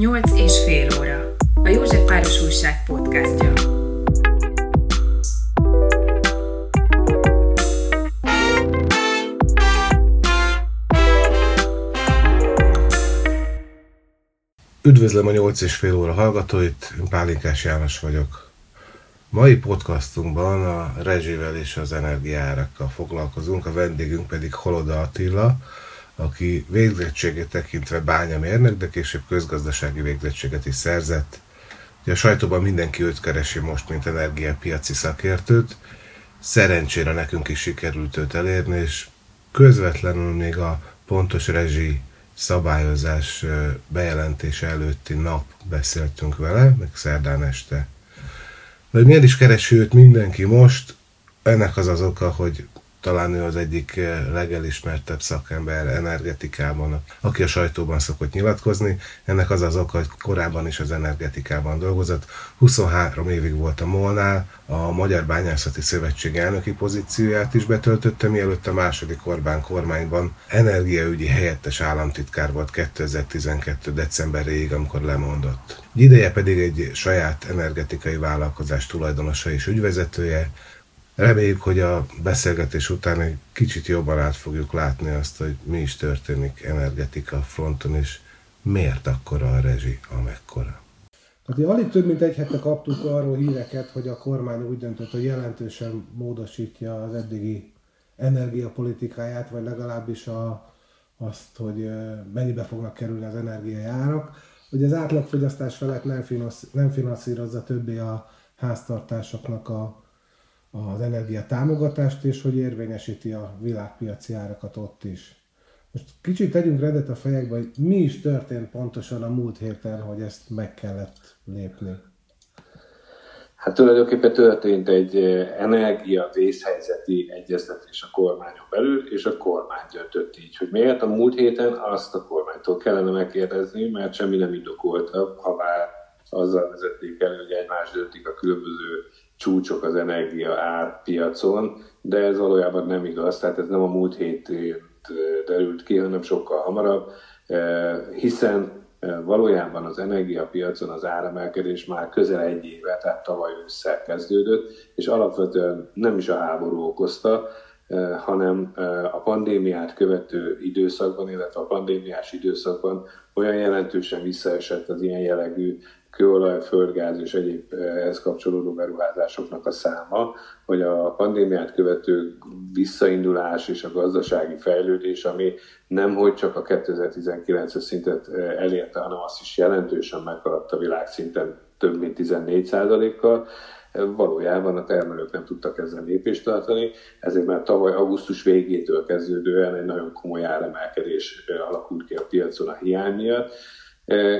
8 és fél óra. A József Páros Újság podcastja. Üdvözlöm a 8 és fél óra hallgatóit, én Pálinkás János vagyok. Mai podcastunkban a rezsivel és az energiárakkal foglalkozunk, a vendégünk pedig Holoda Attila, aki végzettségét tekintve bányamérnök, de később közgazdasági végzettséget is szerzett. Ugye a sajtóban mindenki őt keresi most, mint energiapiaci szakértőt. Szerencsére nekünk is sikerült őt elérni, és közvetlenül még a pontos rezsi szabályozás bejelentése előtti nap beszéltünk vele, meg szerdán este. De hogy miért is keresi őt mindenki most, ennek az az oka, hogy talán ő az egyik eh, legelismertebb szakember energetikában, aki a sajtóban szokott nyilatkozni. Ennek az az oka, hogy korábban is az energetikában dolgozott. 23 évig volt a Molnál, a Magyar Bányászati Szövetség elnöki pozícióját is betöltötte, mielőtt a második Orbán kormányban energiaügyi helyettes államtitkár volt 2012. decemberéig, amikor lemondott. Ideje pedig egy saját energetikai vállalkozás tulajdonosa és ügyvezetője, Reméljük, hogy a beszélgetés után egy kicsit jobban át fogjuk látni azt, hogy mi is történik energetika fronton, és miért akkora a rezsi, amekkora. Hát alig több mint egy hete kaptuk arról híreket, hogy a kormány úgy döntött, hogy jelentősen módosítja az eddigi energiapolitikáját, vagy legalábbis a, azt, hogy mennyibe fognak kerülni az energiajárak, hogy az átlagfogyasztás felett nem, nem finanszírozza többé a háztartásoknak a, az energia támogatást, és hogy érvényesíti a világpiaci árakat ott is. Most kicsit tegyünk rendet a fejekbe, hogy mi is történt pontosan a múlt héten, hogy ezt meg kellett lépni. Hát tulajdonképpen történt egy eh, energia vészhelyzeti egyeztetés a kormányon belül, és a kormány döntött így, hogy miért a múlt héten azt a kormánytól kellene megkérdezni, mert semmi nem indokolta, ha bár azzal vezették elő, hogy egymás döntik a különböző csúcsok az energia árpiacon, de ez valójában nem igaz, tehát ez nem a múlt hétén derült ki, hanem sokkal hamarabb, hiszen valójában az energiapiacon az áremelkedés már közel egy éve, tehát tavaly ősszel kezdődött, és alapvetően nem is a háború okozta, hanem a pandémiát követő időszakban, illetve a pandémiás időszakban olyan jelentősen visszaesett az ilyen jellegű kőolaj, földgáz és egyéb eh, ehhez kapcsolódó beruházásoknak a száma, hogy a pandémiát követő visszaindulás és a gazdasági fejlődés, ami nem hogy csak a 2019-es szintet eh, elérte, hanem azt is jelentősen meghaladta világszinten több mint 14 kal eh, valójában a termelők nem tudtak ezzel lépést tartani, ezért már tavaly augusztus végétől kezdődően egy nagyon komoly áremelkedés alakult ki a piacon a hiány miatt,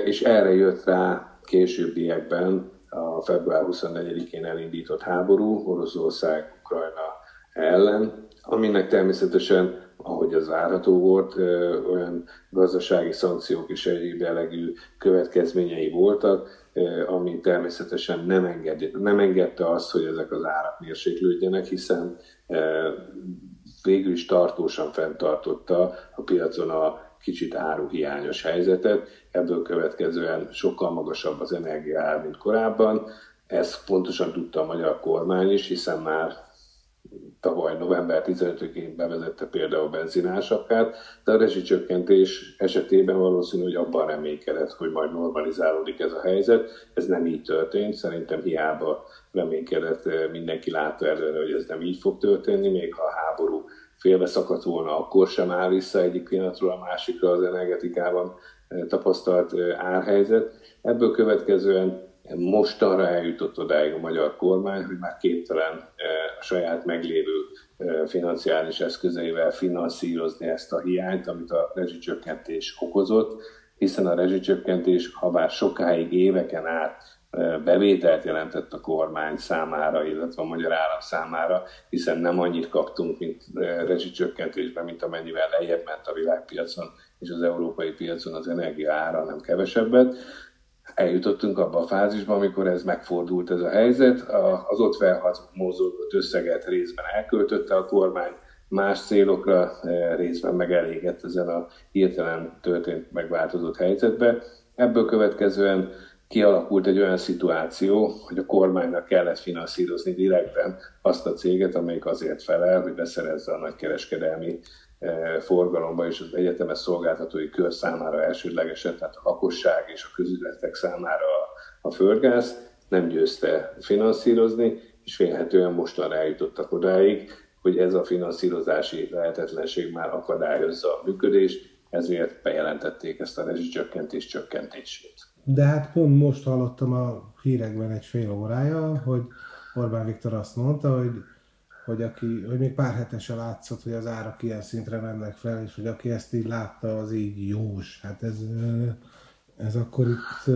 és erre jött rá későbbiekben a február 24-én elindított háború Oroszország Ukrajna ellen, aminek természetesen, ahogy az várható volt, olyan gazdasági szankciók és egyéb jellegű következményei voltak, ami természetesen nem, enged, nem engedte azt, hogy ezek az árak mérséklődjenek, hiszen végül is tartósan fenntartotta a piacon a kicsit áruhiányos helyzetet, ebből következően sokkal magasabb az energiaár, mint korábban. Ezt pontosan tudta a magyar kormány is, hiszen már tavaly november 15-én bevezette például a benzinásapkát, de a rezsicsökkentés esetében valószínű, hogy abban reménykedett, hogy majd normalizálódik ez a helyzet. Ez nem így történt, szerintem hiába reménykedett, mindenki látta előre, hogy ez nem így fog történni, még ha a háború félbe szakadt volna, akkor sem áll vissza egyik pillanatról a másikra az energetikában eh, tapasztalt árhelyzet. Ebből következően mostanra eljutott odáig a magyar kormány, hogy már képtelen a saját meglévő financiális eszközeivel finanszírozni ezt a hiányt, amit a rezsicsökkentés okozott, hiszen a rezsicsökkentés, ha bár sokáig éveken át bevételt jelentett a kormány számára, illetve a magyar állam számára, hiszen nem annyit kaptunk, mint rezsicsökkentésben, mint amennyivel lejjebb ment a világpiacon és az európai piacon az energia ára, nem kevesebbet. Eljutottunk abba a fázisba, amikor ez megfordult ez a helyzet, az ott felhalmozódott összeget részben elköltötte a kormány, más célokra részben megelégett ezen a hirtelen történt megváltozott helyzetbe, Ebből következően kialakult egy olyan szituáció, hogy a kormánynak kellett finanszírozni direkten azt a céget, amelyik azért felel, hogy beszerezze a nagykereskedelmi e, forgalomba és az egyetemes szolgáltatói kör számára elsődlegesen, tehát a lakosság és a közületek számára a, földgáz, nem győzte finanszírozni, és félhetően mostan eljutottak odáig, hogy ez a finanszírozási lehetetlenség már akadályozza a működést, ezért bejelentették ezt a rezsicsökkentés csökkentését. De hát pont most hallottam a hírekben egy fél órája, hogy Orbán Viktor azt mondta, hogy, hogy, aki, hogy még pár hetesen látszott, hogy az árak ilyen szintre mennek fel, és hogy aki ezt így látta, az így jós. Hát ez, ez akkor itt...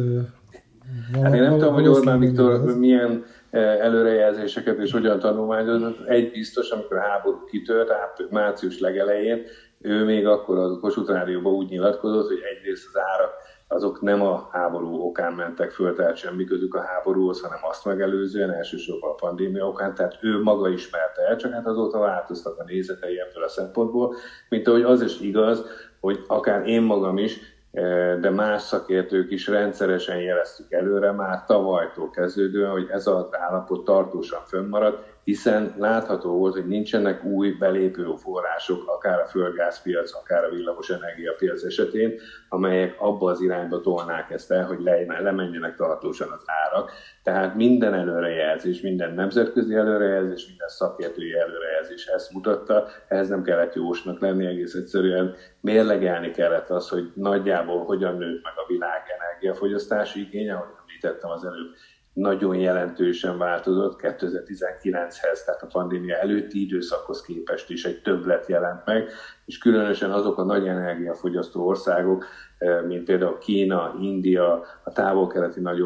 Hát én nem tudom, hogy Orbán Viktor milyen előrejelzéseket és hogyan tanulmányozott. Egy biztos, amikor a háború kitört, március legelején, ő még akkor a Kossuth Rádióban úgy nyilatkozott, hogy egyrészt az árak azok nem a háború okán mentek föl, tehát semmi közük a háborúhoz, hanem azt megelőzően, elsősorban a pandémia okán, tehát ő maga ismerte el, csak hát azóta változtak a nézetei ebből a szempontból, mint ahogy az is igaz, hogy akár én magam is, eh, de más szakértők is rendszeresen jeleztük előre már tavalytól kezdődően, hogy ez az állapot tartósan fönnmarad, hiszen látható volt, hogy nincsenek új belépő források, akár a földgázpiac, akár a villamos energiapiac esetén, amelyek abba az irányba tolnák ezt el, hogy le, lemenjenek tartósan az árak. Tehát minden előrejelzés, minden nemzetközi előrejelzés, minden szakértői előrejelzés ezt mutatta, ehhez nem kellett jósnak lenni, egész egyszerűen mérlegelni kellett az, hogy nagyjából hogyan nőtt meg a világ energiafogyasztási igénye, ahogy említettem az előbb, nagyon jelentősen változott 2019-hez, tehát a pandémia előtti időszakhoz képest is egy többlet jelent meg, és különösen azok a nagy energiafogyasztó országok, eh, mint például Kína, India, a távol-keleti nagy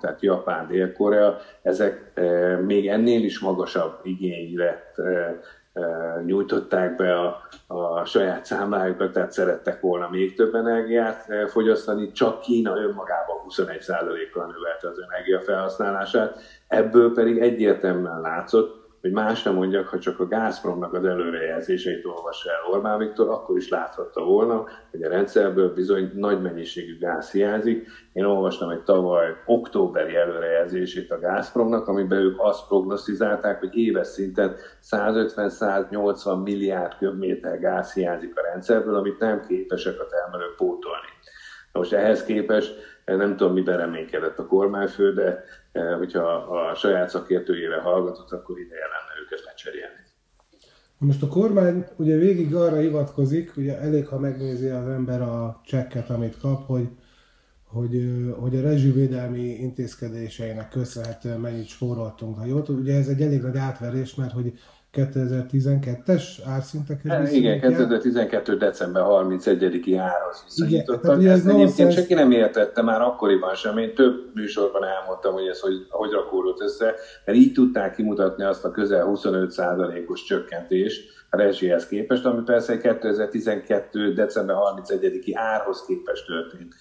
tehát Japán, Dél-Korea, ezek eh, még ennél is magasabb igényre eh, nyújtották be a, a saját számlájukat, tehát szerettek volna még több energiát fogyasztani, csak Kína önmagában 21%-kal növelte az energiafelhasználását, ebből pedig egyértelműen látszott, hogy más nem mondjak, ha csak a Gazpromnak az előrejelzéseit olvassa el Orbán Viktor, akkor is láthatta volna, hogy a rendszerből bizony nagy mennyiségű gáz hiányzik. Én olvastam egy tavaly októberi előrejelzését a Gazpromnak, amiben ők azt prognosztizálták, hogy éves szinten 150-180 milliárd köbméter gáz hiányzik a rendszerből, amit nem képesek a termelők pótolni. Most ehhez képest nem tudom, miben reménykedett a kormányfő, de eh, hogyha a saját szakértőjére hallgatott, akkor ideje lenne őket lecserélni. Most a kormány ugye végig arra hivatkozik, ugye elég, ha megnézi az ember a csekket, amit kap, hogy, hogy, hogy a rezsivédelmi intézkedéseinek köszönhetően mennyit spóroltunk. Ha jól ugye ez egy elég nagy átverés, mert hogy 2012-es árszintekhez hát, Igen, 2012. december 31-i árhoz viszonyítottak. Igen, Ezt egyébként senki nem értette már akkoriban sem. Én több műsorban elmondtam, hogy ez hogy, hogy rakódott össze, mert így tudták kimutatni azt a közel 25%-os csökkentést a rezsihez képest, ami persze 2012. december 31-i árhoz képest történt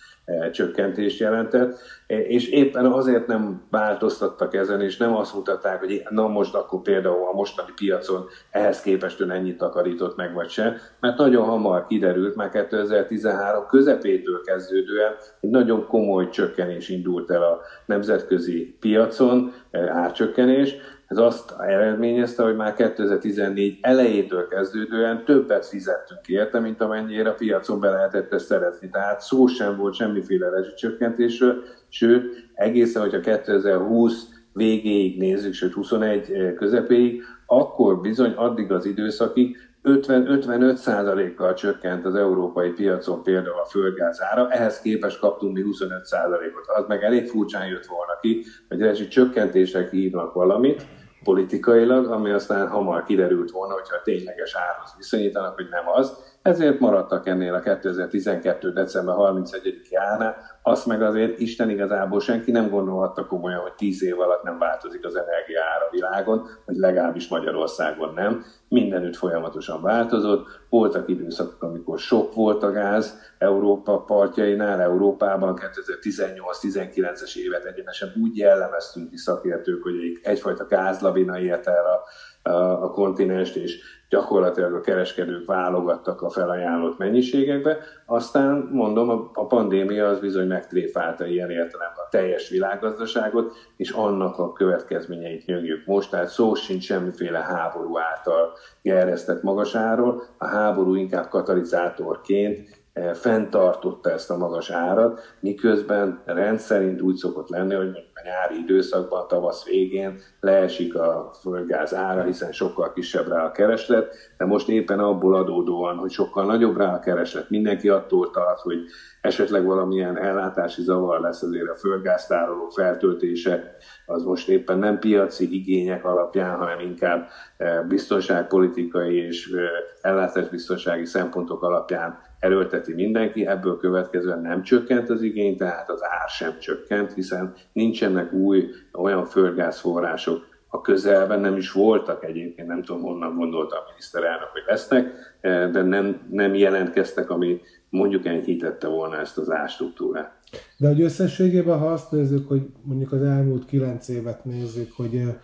csökkentést jelentett, és éppen azért nem változtattak ezen, és nem azt mutatták, hogy na most akkor például a mostani piacon ehhez képest ön ennyit takarított meg, vagy se, mert nagyon hamar kiderült, már 2013 közepétől kezdődően egy nagyon komoly csökkenés indult el a nemzetközi piacon, árcsökkenés, ez azt eredményezte, hogy már 2014 elejétől kezdődően többet fizettünk érte, mint amennyire a piacon be lehetett ezt szerezni. Tehát szó sem volt semmiféle rezsicsökkentésről, sőt, egészen, hogyha 2020 végéig nézzük, sőt 21 közepéig, akkor bizony addig az időszakig 50-55 százalékkal csökkent az európai piacon például a földgáz ára, ehhez képest kaptunk mi 25 százalékot. Az meg elég furcsán jött volna ki, hogy rezsi csökkentések hívnak valamit, politikailag, ami aztán hamar kiderült volna, hogyha a tényleges árhoz viszonyítanak, hogy nem az. Ezért maradtak ennél a 2012. december 31-i árnál, azt meg azért Isten igazából senki nem gondolhatta komolyan, hogy 10 év alatt nem változik az energia ára világon, vagy legalábbis Magyarországon nem mindenütt folyamatosan változott. Voltak időszakok, amikor sok volt a gáz Európa partjainál, Európában 2018-19-es évet egyenesen úgy jellemeztünk ki szakértők, hogy egyfajta gázlavina ért el a, a kontinenst, és gyakorlatilag a kereskedők válogattak a felajánlott mennyiségekbe. Aztán mondom, a pandémia az bizony megtréfálta ilyen értelemben a teljes világgazdaságot, és annak a következményeit nyögjük most. Tehát szó sincs semmiféle háború által gerjesztett magasáról. A háború inkább katalizátorként fenntartotta ezt a magas árat, miközben rendszerint úgy szokott lenni, hogy a nyári időszakban, tavasz végén leesik a földgáz ára, hiszen sokkal kisebb rá a kereslet, de most éppen abból adódóan, hogy sokkal nagyobb rá a kereslet, mindenki attól tart, hogy esetleg valamilyen ellátási zavar lesz azért a földgáztároló feltöltése, az most éppen nem piaci igények alapján, hanem inkább eh, biztonságpolitikai és eh, ellátásbiztonsági szempontok alapján erőlteti mindenki, ebből következően nem csökkent az igény, tehát az ár sem csökkent, hiszen nincsenek új olyan földgázforrások a közelben, nem is voltak egyébként, nem tudom honnan gondolta a miniszterelnök, hogy lesznek, eh, de nem, nem jelentkeztek, ami mondjuk enyhítette volna ezt az árstruktúrát. De hogy összességében, ha azt nézzük, hogy mondjuk az elmúlt kilenc évet nézzük, hogy eh,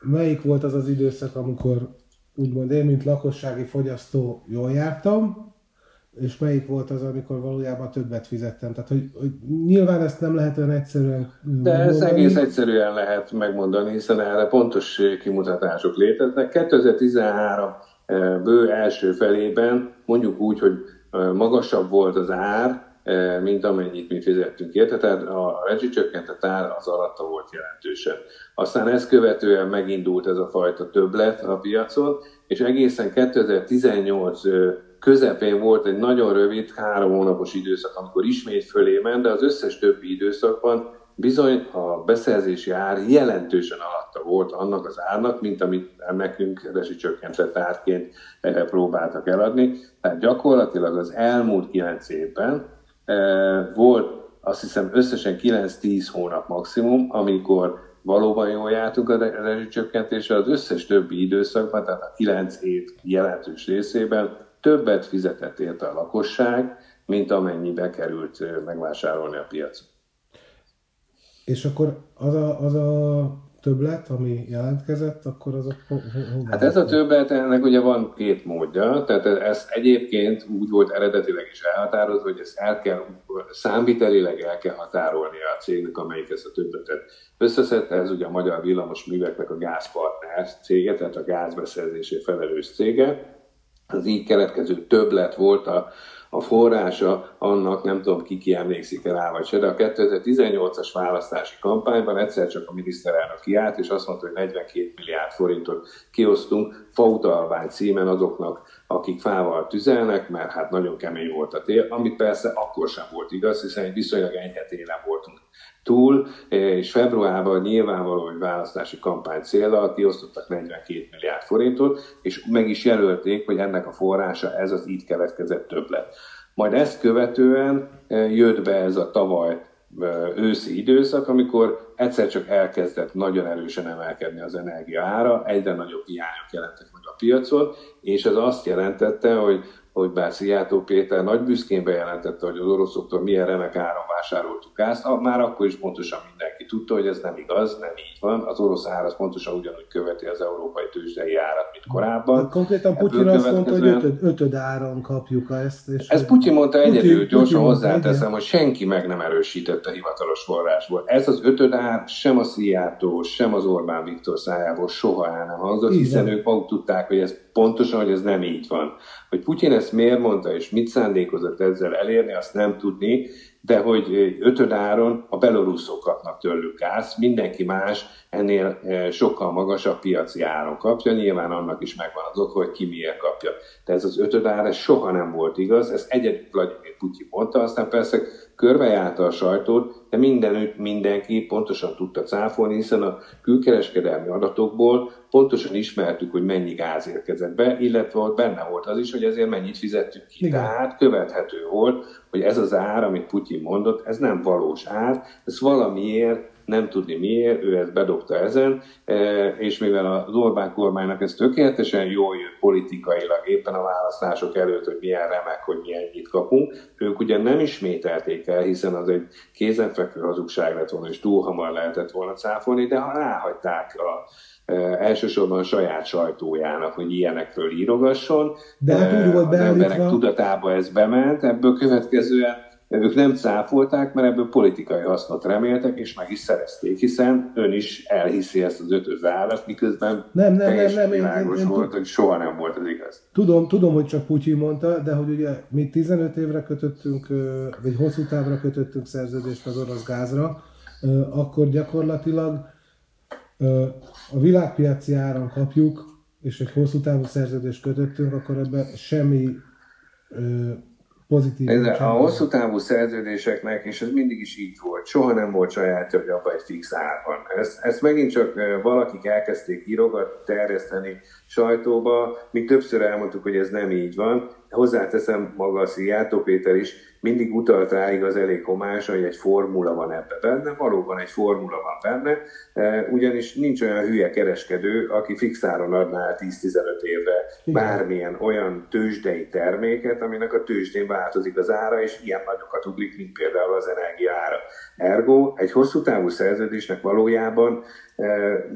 melyik volt az az időszak, amikor úgymond én, mint lakossági fogyasztó jól jártam, és melyik volt az, amikor valójában többet fizettem. Tehát, hogy, hogy nyilván ezt nem lehet olyan egyszerűen De ez egész egyszerűen lehet megmondani, hiszen erre pontos kimutatások léteznek. 2013 eh, bő első felében mondjuk úgy, hogy eh, magasabb volt az ár, eh, mint amennyit mi fizettünk érte, tehát a rezsicsökkentett ár az alatta volt jelentősen. Aztán ezt követően megindult ez a fajta többlet a piacon, és egészen 2018 közepén volt egy nagyon rövid, három hónapos időszak, amikor ismét fölé ment, de az összes többi időszakban bizony a beszerzési ár jelentősen alatta volt annak az árnak, mint amit nekünk csökkentett árként eh, próbáltak eladni. Tehát gyakorlatilag az elmúlt kilenc évben eh, volt azt hiszem összesen 9-10 hónap maximum, amikor valóban jól jártunk a rezsicsökkentésre, az összes többi időszakban, tehát a 9 év jelentős részében többet fizetett érte a lakosság, mint amennyibe került megvásárolni a piacon. És akkor az a, az a többlet, ami jelentkezett, akkor az a... Hát ez a többlet, ennek ugye van két módja, tehát ez egyébként úgy volt eredetileg is elhatározva, hogy ezt el kell, számvitelileg el kell határolni a cégnek, amelyik ezt a többletet összeszedte, ez ugye a Magyar Villamos Műveknek a gázpartner cége, tehát a gázbeszerzésé felelős cége, az így keletkező többlet volt a, a forrása annak, nem tudom ki ki emlékszik rá vagy se, de a 2018-as választási kampányban egyszer csak a miniszterelnök kiállt, és azt mondta, hogy 42 milliárd forintot kiosztunk fautalvány címen azoknak, akik fával tüzelnek, mert hát nagyon kemény volt a tél, ami persze akkor sem volt igaz, hiszen egy viszonylag enyhe télen voltunk túl, és februárban nyilvánvaló, hogy választási kampány célra kiosztottak 42 milliárd forintot, és meg is jelölték, hogy ennek a forrása ez az így keletkezett többlet. Majd ezt követően eh, jött be ez a tavaly eh, őszi időszak, amikor egyszer csak elkezdett nagyon erősen emelkedni az energia ára, egyre nagyobb hiányok jelentek meg a piacon, és ez azt jelentette, hogy hogy bár Szijjátó Péter nagy büszkén bejelentette, hogy az oroszoktól milyen remek áron vásároltuk gázt, már akkor is pontosan mindenki tudta, hogy ez nem igaz, nem így van. Az orosz ár az pontosan ugyanúgy követi az európai tőzsdei árat, mint korábban. Hát konkrétan Putyin azt mondta, hogy ötöd, ötöd áron kapjuk ezt. És ez Putyin mondta Putyin, egyedül, gyorsan hozzáteszem, hogy senki meg nem erősítette hivatalos forrásból. Ez az ötöd ár sem a Szijjátó, sem az Orbán Viktor szájából soha el nem hangzott, hiszen ők maguk tudták, hogy ez pontosan, hogy ez nem így van. Hogy Putyin ezt miért mondta, és mit szándékozott ezzel elérni, azt nem tudni, de hogy ötödáron a beloruszok kapnak tőlük gáz, mindenki más ennél eh, sokkal magasabb piaci áron kapja, nyilván annak is megvan az oka, hogy ki miért kapja. De ez az ötödár, ez soha nem volt igaz, ez egyedül Vladimir Putyin mondta, aztán persze körbejárta a sajtót, de mindenütt mindenki pontosan tudta cáfolni, hiszen a külkereskedelmi adatokból pontosan ismertük, hogy mennyi gáz érkezett be, illetve ott benne volt az is, hogy ezért mennyit fizettünk ki. Igen. Tehát követhető volt, hogy ez az ár, amit Putyin mondott, ez nem valós ár, ez valamiért nem tudni miért, ő ezt bedobta ezen, e, és mivel az Orbán kormánynak ez tökéletesen jól jött politikailag éppen a választások előtt, hogy milyen remek, hogy milyen nyit kapunk, ők ugye nem ismételték el, hiszen az egy kézenfekvő hazugság lett volna, és túl hamar lehetett volna cáfolni, de ha ráhagyták a elsősorban a saját sajtójának, hogy ilyenekről írogasson. De hát úgy volt Az emberek tudatába ez bement, ebből következően ők nem cáfolták, mert ebből politikai hasznot reméltek, és meg is szerezték, hiszen ön is elhiszi ezt az ötöz állat, miközben nem, nem, nem, nem, világos én, én, volt, hogy soha nem volt az igaz. Tudom, tudom, hogy csak Putyin mondta, de hogy ugye mi 15 évre kötöttünk, vagy hosszú távra kötöttünk szerződést az orosz gázra, akkor gyakorlatilag a világpiaci áron kapjuk, és egy hosszú távú szerződést kötöttünk, akkor ebben semmi pozitív. Ez a hosszú távú szerződéseknek, és ez mindig is így volt, soha nem volt sajátja, hogy abban egy fix ár van. Ezt, ezt megint csak valakik elkezdték írogat, terjeszteni sajtóba, mi többször elmondtuk, hogy ez nem így van. Hozzáteszem maga a Szijjártó Péter is, mindig utalt rá igaz elég homása, hogy egy formula van ebbe benne, valóban egy formula van benne, e, ugyanis nincs olyan hülye kereskedő, aki fixáron adná 10-15 évre bármilyen olyan tőzsdei terméket, aminek a tőzsdén változik az ára, és ilyen nagyokat ugrik, mint például az energia ára. Ergo egy hosszú távú szerződésnek valójában e,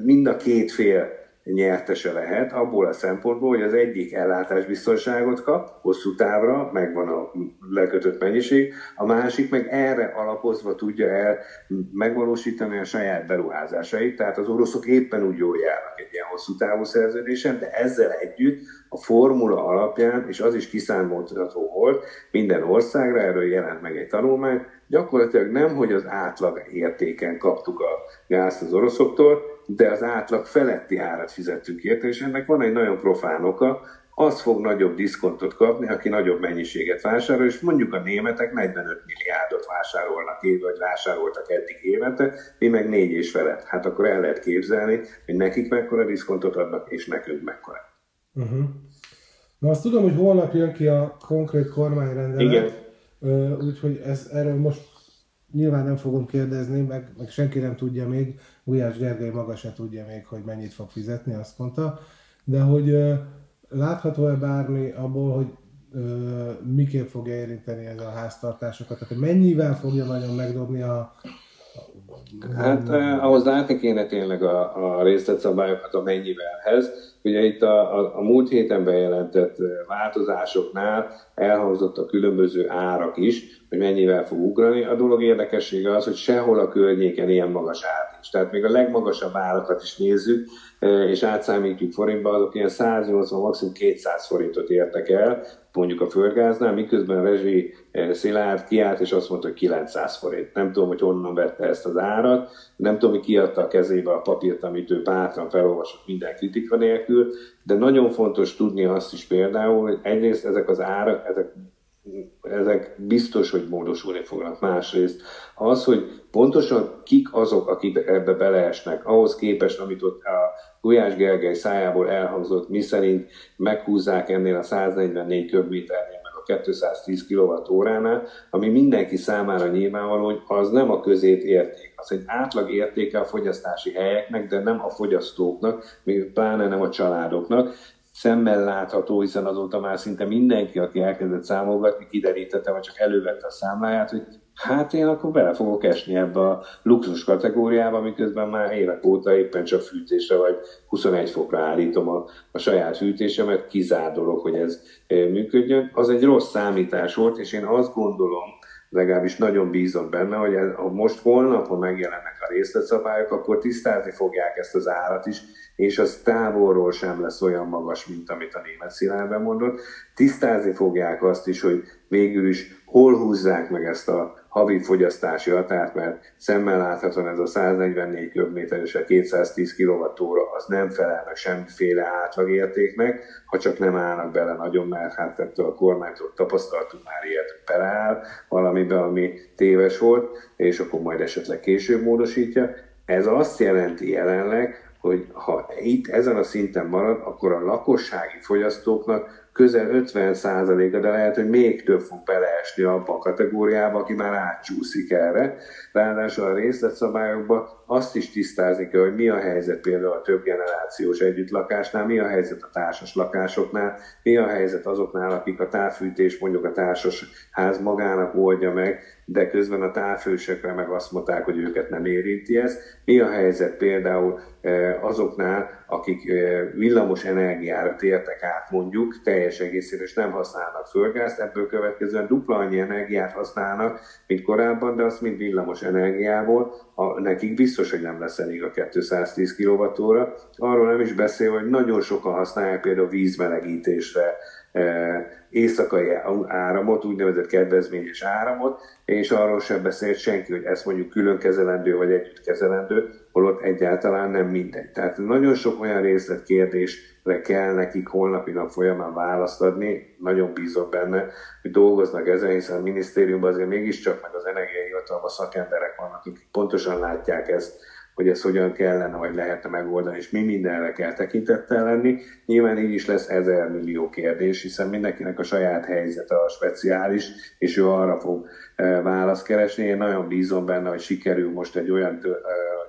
mind a két fél nyertese lehet, abból a szempontból, hogy az egyik ellátásbiztonságot kap, hosszú távra, megvan a lekötött mennyiség, a másik meg erre alapozva tudja el megvalósítani a saját beruházásait, tehát az oroszok éppen úgy jól járnak egy ilyen hosszú távú szerződésen, de ezzel együtt a formula alapján, és az is kiszámolható volt minden országra, erről jelent meg egy tanulmány, gyakorlatilag nem, hogy az átlag értéken kaptuk a gázt az oroszoktól, de az átlag feletti árat fizettük érte, és ennek van egy nagyon profán oka, az fog nagyobb diszkontot kapni, aki nagyobb mennyiséget vásárol, és mondjuk a németek 45 milliárdot vásárolnak év, vagy vásároltak eddig évente, mi meg négy és felett. Hát akkor el lehet képzelni, hogy nekik mekkora diszkontot adnak, és nekünk mekkora. Uh-huh. Na azt tudom, hogy holnap jön ki a konkrét kormányrendelet, Igen. úgyhogy ez, erről most nyilván nem fogom kérdezni, meg, meg senki nem tudja még, Gulyás Gergely maga se tudja még, hogy mennyit fog fizetni, azt mondta, de hogy látható-e bármi abból, hogy miképp fogja érinteni ez a háztartásokat, tehát mennyivel fogja nagyon megdobni a, Hát eh, ahhoz látni kéne tényleg a, a részletszabályokat a mennyivelhez. Ugye itt a, a, a múlt héten bejelentett változásoknál elhangzott a különböző árak is, hogy mennyivel fog ugrani. A dolog érdekessége az, hogy sehol a környéken ilyen magas ár nincs. Tehát még a legmagasabb árakat is nézzük, és átszámítjuk forintba, azok ilyen 180, maximum 200 forintot értek el, mondjuk a földgáznál, miközben rezsi Szilárd kiállt, és azt mondta, hogy 900 forint. Nem tudom, hogy honnan vette ezt az árat, nem tudom, hogy kiadta a kezébe a papírt, amit ő bátran felolvasott minden kritika nélkül, de nagyon fontos tudni azt is például, hogy egyrészt ezek az árak, ezek ezek biztos, hogy módosulni fognak. Másrészt az, hogy pontosan kik azok, akik ebbe beleesnek, ahhoz képest, amit ott a Gulyás Gergely szájából elhangzott, mi szerint meghúzzák ennél a 144 köbméternél, meg a 210 kWh-nál, ami mindenki számára nyilvánvaló, hogy az nem a közép érték. Az egy átlag értéke a fogyasztási helyeknek, de nem a fogyasztóknak, még pláne nem a családoknak szemmel látható, hiszen azóta már szinte mindenki, aki elkezdett számolgatni, kiderítette, vagy csak elővette a számláját, hogy hát én akkor bele fogok esni ebbe a luxus kategóriába, miközben már évek óta éppen csak fűtésre vagy 21 fokra állítom a, a saját fűtésemet, kizár dolog, hogy ez eh, működjön. Az egy rossz számítás volt, és én azt gondolom, legalábbis nagyon bízom benne, hogy ez, ha most holnap, ha megjelennek a részletszabályok, akkor tisztázni fogják ezt az árat is, és az távolról sem lesz olyan magas, mint amit a német Szilárd bemondott. Tisztázni fogják azt is, hogy végül is hol húzzák meg ezt a havi fogyasztási határt, mert szemmel láthatóan ez a 144 köbméter és a 210 kWh az nem felel meg semmiféle átlagértéknek, ha csak nem állnak bele nagyon, mert hát ettől a kormánytól tapasztaltunk már ilyet, beleáll valamiben, ami téves volt, és akkor majd esetleg később módosítja. Ez azt jelenti jelenleg, hogy ha itt ezen a szinten marad, akkor a lakossági fogyasztóknak közel 50%-a, de lehet, hogy még több fog beleesni abba a kategóriába, aki már átcsúszik erre. Ráadásul a részletszabályokban azt is tisztázni kell, hogy mi a helyzet például a több generációs együttlakásnál, mi a helyzet a társas lakásoknál, mi a helyzet azoknál, akik a távfűtés mondjuk a társas ház magának oldja meg, de közben a távfősekre meg azt mondták, hogy őket nem érinti ez. Mi a helyzet például eh, azoknál, akik villamos energiára tértek át mondjuk teljes egészére, és nem használnak földgázt, ebből következően dupla annyi energiát használnak, mint korábban, de azt mind villamos energiából, a, nekik biztos, hogy nem lesz elég a 210 kWh. Arról nem is beszél, hogy nagyon sokan használják például vízmelegítésre, éjszakai áramot, úgynevezett kedvezményes áramot, és arról sem beszélt senki, hogy ezt mondjuk külön kezelendő vagy együtt kezelendő, holott egyáltalán nem mindegy. Tehát nagyon sok olyan részletkérdésre kell nekik holnapi nap folyamán választ adni, nagyon bízok benne, hogy dolgoznak ezen, hiszen a minisztériumban azért mégiscsak meg az energiahivatalban szakemberek vannak, akik pontosan látják ezt, hogy ezt hogyan kellene, vagy lehetne megoldani, és mi mindenre kell tekintettel lenni. Nyilván így is lesz ezer millió kérdés, hiszen mindenkinek a saját helyzete a speciális, és ő arra fog e, választ keresni. Én nagyon bízom benne, hogy sikerül most egy olyan e,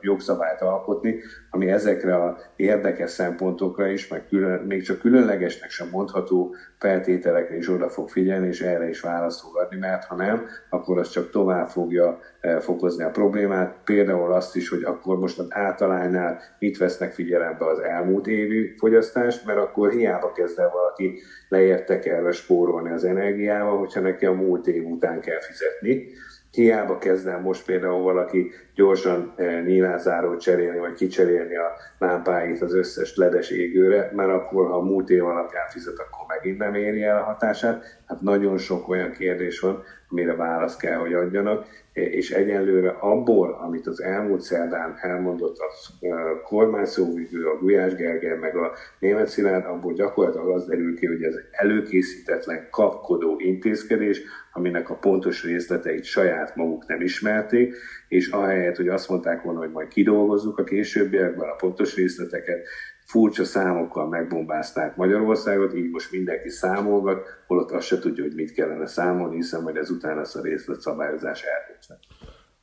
jogszabályt alkotni, ami ezekre a érdekes szempontokra is, meg külön, még csak különlegesnek sem mondható feltételekre is oda fog figyelni, és erre is választ fog adni, mert ha nem, akkor az csak tovább fogja eh, fokozni a problémát. Például azt is, hogy akkor most az általánynál mit vesznek figyelembe az elmúlt évi fogyasztást, mert akkor hiába kezd el valaki leértekelve spórolni az energiával, hogyha neki a múlt év után kell fizetni Hiába kezdem most például valaki gyorsan eh, nyílázárót cserélni, vagy kicserélni a lámpáit az összes ledes égőre, mert akkor, ha múlt év alapján fizet, akkor megint nem éri el a hatását. Hát nagyon sok olyan kérdés van, amire választ kell, hogy adjanak, és egyenlőre abból, amit az elmúlt szerdán elmondott a kormányszóvívő, a Gulyás Gergely, meg a német Szilárd, abból gyakorlatilag az derül ki, hogy ez előkészítetlen, kapkodó intézkedés, aminek a pontos részleteit saját maguk nem ismerték, és ahelyett, hogy azt mondták volna, hogy majd kidolgozzuk a későbbiekben a pontos részleteket, furcsa számokkal megbombázták Magyarországot, így most mindenki számolgat, holott azt se tudja, hogy mit kellene számolni, hiszen majd ezután lesz a részletszabályozás eldöntve.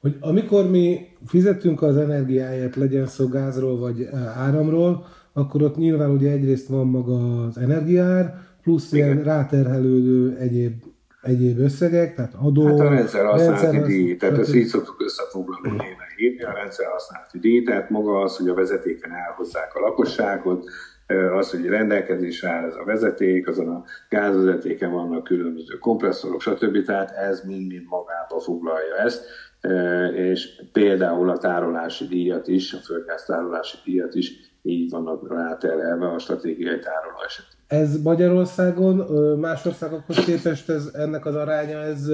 Hogy amikor mi fizetünk az energiáért, legyen szó gázról vagy eh, áramról, akkor ott nyilván ugye egyrészt van maga az energiár, plusz Igen. ilyen ráterhelődő egyéb egyéb összegek, tehát adó... Hát a rendszer használati díj, tehát ezt így szoktuk összefoglalni hívni, a rendszer használati díj, tehát maga az, hogy a vezetéken elhozzák a lakosságot, az, hogy rendelkezésre áll ez a vezeték, azon a gázvezetéken vannak különböző kompresszorok, stb. Tehát ez mind-mind magába foglalja ezt, és például a tárolási díjat is, a földgáz tárolási díjat is így vannak ráterelve a stratégiai tároló esetén. Ez Magyarországon, más országokhoz képest ez, ennek az aránya, ez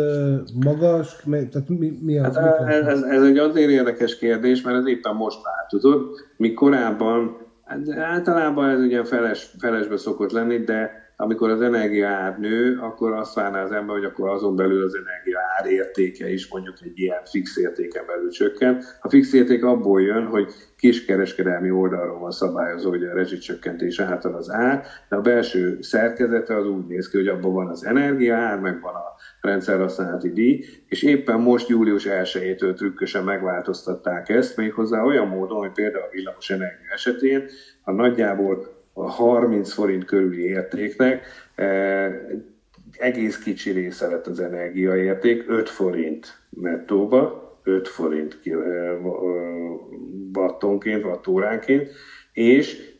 magas? Tehát mi, mi az? Hát ez, ez, ez egy azért érdekes kérdés, mert ez éppen most változott. Mi korábban, hát általában ez ugye feles, felesbe szokott lenni, de amikor az energia nő, akkor azt várná az ember, hogy akkor azon belül az energia ár értéke is mondjuk egy ilyen fix értéken belül csökken. A fix érték abból jön, hogy kiskereskedelmi oldalról van szabályozó, hogy a rezsicsökkentés által az ár, de a belső szerkezete az úgy néz ki, hogy abban van az energia ár, meg van a rendszerhasználati díj, és éppen most július 1-től trükkösen megváltoztatták ezt, méghozzá olyan módon, hogy például a villamos energia esetén a nagyjából a 30 forint körüli értéknek eh, egész kicsi része lett az energiaérték, 5 forint nettóba, 5 forint wattonként, wattóránként, és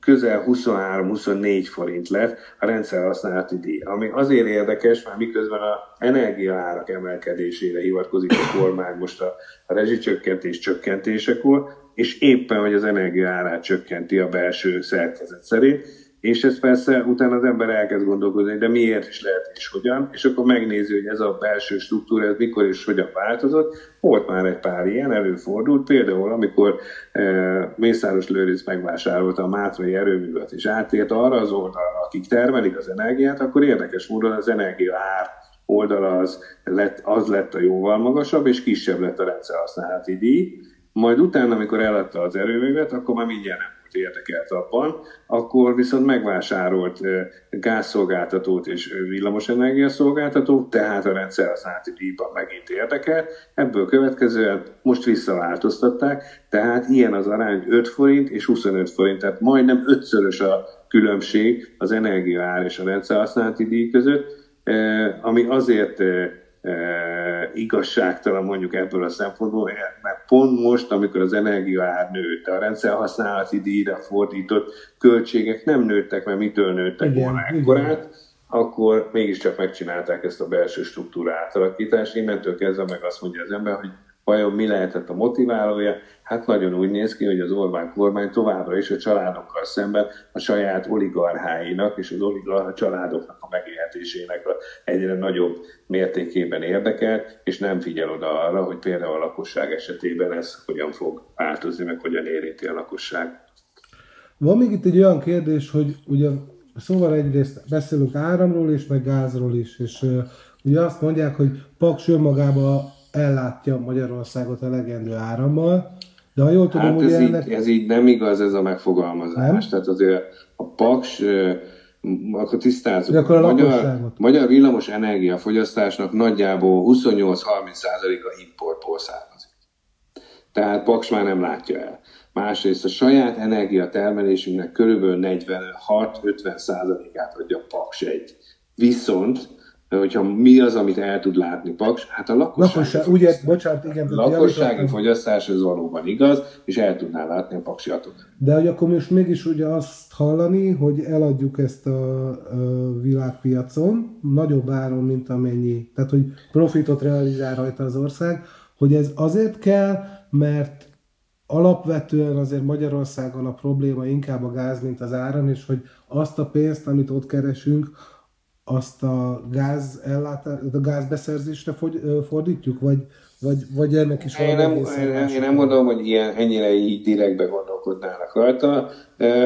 közel 23-24 forint lett a rendszerhasználati díj, ami azért érdekes, mert miközben a energiaárak emelkedésére hivatkozik a kormány most a, a rezsicsökkentés csökkentésekor, és éppen, hogy az energiaárát csökkenti a belső szerkezet szerint, és ez persze utána az ember elkezd gondolkodni, de miért is lehet és hogyan, és akkor megnézi, hogy ez a belső struktúra, ez mikor és hogyan változott. Volt már egy pár ilyen, előfordult, például amikor e, Mészáros Lőrinc megvásárolta a Mátrai erőművet, és átért arra az oldalra, akik termelik az energiát, akkor érdekes módon az energia ár oldala az lett, az lett a jóval magasabb, és kisebb lett a rendszerhasználati díj, majd utána, amikor eladta az erőművet, akkor már mindjárt nem volt érdekelt abban, akkor viszont megvásárolt gázszolgáltatót és villamosenergia szolgáltatót, tehát a rendszerhasználati díjban megint érdekelt. Ebből következően most visszaváltoztatták, tehát ilyen az arány 5 forint és 25 forint, tehát majdnem ötszörös a különbség az energia ár és a rendszerhasználati díj között, ami azért igazságtalan mondjuk ebből a szempontból, mert pont most, amikor az energiaár nőtt, a rendszerhasználati díjra fordított költségek nem nőttek, mert mitől nőttek igen, volna ekkorát, akkor mégiscsak megcsinálták ezt a belső struktúra átalakítást. Innentől kezdve meg azt mondja az ember, hogy Vajon mi lehetett a motiválója? Hát nagyon úgy néz ki, hogy az Orbán kormány továbbra is a családokkal szemben a saját oligarcháinak és az oligarcha családoknak a megélhetésének a egyre nagyobb mértékében érdekel, és nem figyel oda arra, hogy például a lakosság esetében ez hogyan fog változni, meg hogyan érinti a lakosság. Van még itt egy olyan kérdés, hogy ugye szóval egyrészt beszélünk áramról és meg gázról is, és ugye azt mondják, hogy Paks önmagában ellátja Magyarországot elegendő árammal, de ha jól tudom, hát ez, ennek... így, ez így nem igaz ez a megfogalmazás. Nem? Tehát azért a Paks, akkor tisztázunk. akkor a magyar, magyar villamos energiafogyasztásnak nagyjából 28-30% a importból származik. Tehát Paks már nem látja el. Másrészt a saját energiatermelésünknek körülbelül 46-50%-át adja Paks egy. Viszont hogyha mi az, amit el tud látni Paks, hát a lakossági, lakosság, ugye, bocsánat, igen, lakossági fogyasztás az valóban igaz, és el tudná látni a Paksi atomenergiát. De hogy akkor most mégis ugye azt hallani, hogy eladjuk ezt a, a világpiacon nagyobb áron, mint amennyi, tehát hogy profitot realizál rajta az ország, hogy ez azért kell, mert alapvetően azért Magyarországon a probléma inkább a gáz, mint az áram, és hogy azt a pénzt, amit ott keresünk, azt a gáz ellátás, a gázbeszerzésre fordítjuk, vagy, vagy, vagy ennek is én nem, én, én nem mondom, hogy ilyen, ennyire így direktbe gondolkodnának rajta.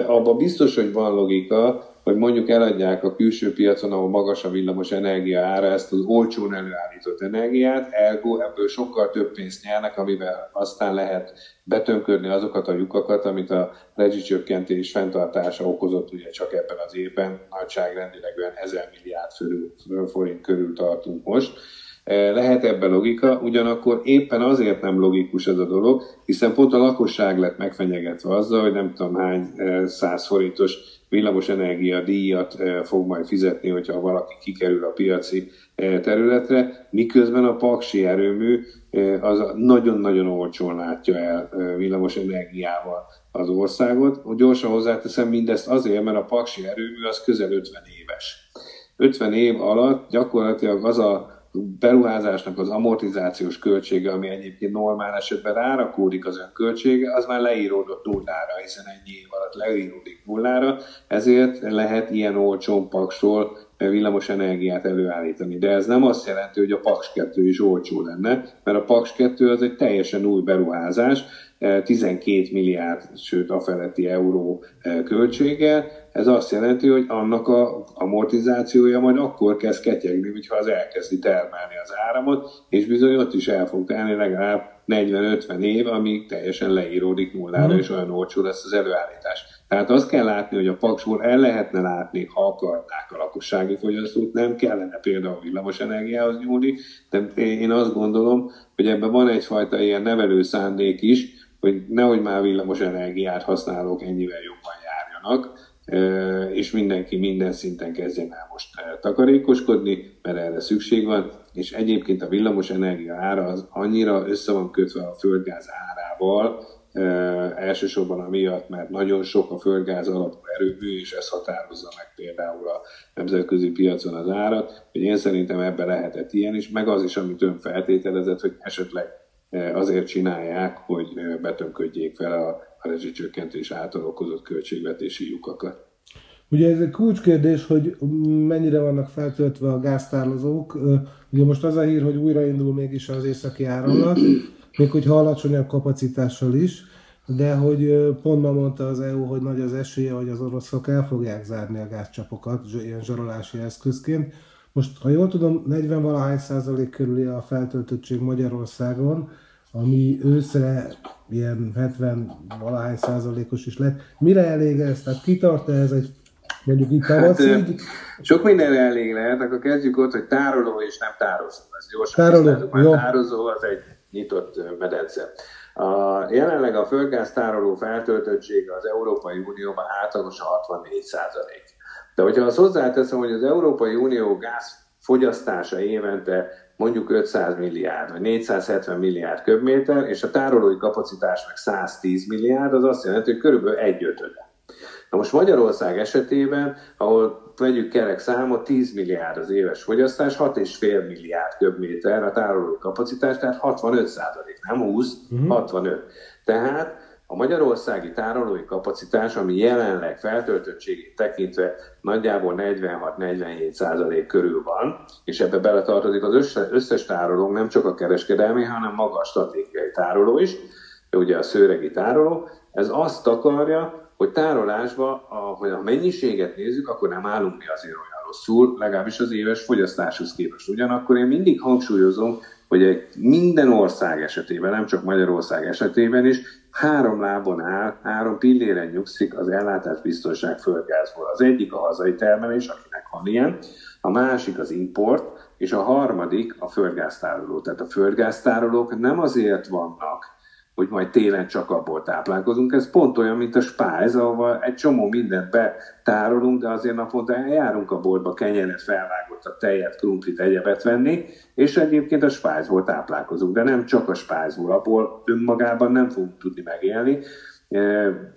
Abban biztos, hogy van logika, hogy mondjuk eladják a külső piacon, ahol magas a villamos energia ára, ezt az olcsón előállított energiát, ergo ebből sokkal több pénzt nyernek, amivel aztán lehet betönkörni azokat a lyukakat, amit a rezsicsökkentés fenntartása okozott ugye csak ebben az évben, nagyságrendileg olyan 1000 milliárd forint körül tartunk most. Lehet ebben logika, ugyanakkor éppen azért nem logikus ez a dolog, hiszen pont a lakosság lett megfenyegetve azzal, hogy nem tudom hány száz forintos villamosenergia díjat fog majd fizetni, hogyha valaki kikerül a piaci területre, miközben a paksi erőmű az nagyon-nagyon olcsón látja el villamos energiával az országot. Gyorsan hozzáteszem mindezt azért, mert a paksi erőmű az közel 50 éves. 50 év alatt gyakorlatilag az a beruházásnak az amortizációs költsége, ami egyébként normál esetben rárakódik az önköltsége, az már leíródott nullára, hiszen ennyi év alatt leíródik nullára, ezért lehet ilyen olcsón paksol villamos energiát előállítani. De ez nem azt jelenti, hogy a Paks 2 is olcsó lenne, mert a Paks 2 az egy teljesen új beruházás, 12 milliárd, sőt a feletti euró költsége. Ez azt jelenti, hogy annak a amortizációja majd akkor kezd ketyegni, hogyha az elkezdi termelni az áramot, és bizony ott is el fog tenni legalább 40-50 év, amíg teljesen leíródik nullára, mm. és olyan olcsó lesz az előállítás. Tehát azt kell látni, hogy a paksból el lehetne látni, ha akarták a lakossági fogyasztót, nem kellene például villamos energiához nyúlni, de én azt gondolom, hogy ebben van egyfajta ilyen nevelő szándék is, hogy nehogy már villamos energiát használók ennyivel jobban járjanak, és mindenki minden szinten kezdjen el most takarékoskodni, mert erre szükség van, és egyébként a villamos energia ára az annyira össze van kötve a földgáz árával, elsősorban amiatt, mert nagyon sok a földgáz alapú erőmű, és ez határozza meg például a nemzetközi piacon az árat, hogy én szerintem ebbe lehetett ilyen is, meg az is, amit ön feltételezett, hogy esetleg azért csinálják, hogy betömködjék fel a, a rezsicsökkentés által okozott költségvetési lyukakat. Ugye ez egy kulcskérdés, hogy mennyire vannak feltöltve a gáztározók. Ugye most az a hír, hogy újraindul mégis az északi áramlat, még hogyha alacsonyabb kapacitással is, de hogy pont ma mondta az EU, hogy nagy az esélye, hogy az oroszok el fogják zárni a gázcsapokat, ilyen zsarolási eszközként. Most, ha jól tudom, 40-valahány százalék körüli a feltöltöttség Magyarországon, ami őszre ilyen 70-valahány százalékos is lett. Mire elég ez? Tehát kitart -e ez egy mondjuk itt tavaszig? Hát, sok mindenre elég lehet, akkor kezdjük ott, hogy tároló és nem tározó. Ez gyorsan tároló, jó. tározó az egy nyitott medence. A, jelenleg a földgáz tároló feltöltöttsége az Európai Unióban átlagosan 64 százalék. De hogyha azt hozzáteszem, hogy az Európai Unió gáz fogyasztása évente mondjuk 500 milliárd, vagy 470 milliárd köbméter, és a tárolói kapacitás meg 110 milliárd, az azt jelenti, hogy körülbelül egy ötöde. Na most Magyarország esetében, ahol vegyük kerek számot, 10 milliárd az éves fogyasztás, 6,5 milliárd köbméter a tárolói kapacitás, tehát 65 százalék, nem 20, uh-huh. 65. Tehát a magyarországi tárolói kapacitás, ami jelenleg feltöltöttségét tekintve nagyjából 46-47 százalék körül van, és ebbe beletartozik az összes tárolónk, nem csak a kereskedelmi, hanem maga a stratégiai tároló is, ugye a szőregi tároló, ez azt akarja, hogy tárolásba, hogy a mennyiséget nézzük, akkor nem állunk mi azért olyan rosszul, legalábbis az éves fogyasztáshoz képest. Ugyanakkor én mindig hangsúlyozom, hogy minden ország esetében, nem csak Magyarország esetében is, három lábon áll, három pilléren nyugszik az ellátásbiztonság földgázból. Az egyik a hazai termelés, akinek van ilyen, a másik az import, és a harmadik a földgáztároló. Tehát a földgáztárolók nem azért vannak, hogy majd télen csak abból táplálkozunk. Ez pont olyan, mint a spájz, ahol egy csomó mindent betárolunk, de azért naponta eljárunk a boltba kenyeret, felvágott a tejet, krumplit, egyebet venni, és egyébként a spájzból táplálkozunk, de nem csak a spájzból, abból önmagában nem fogunk tudni megélni,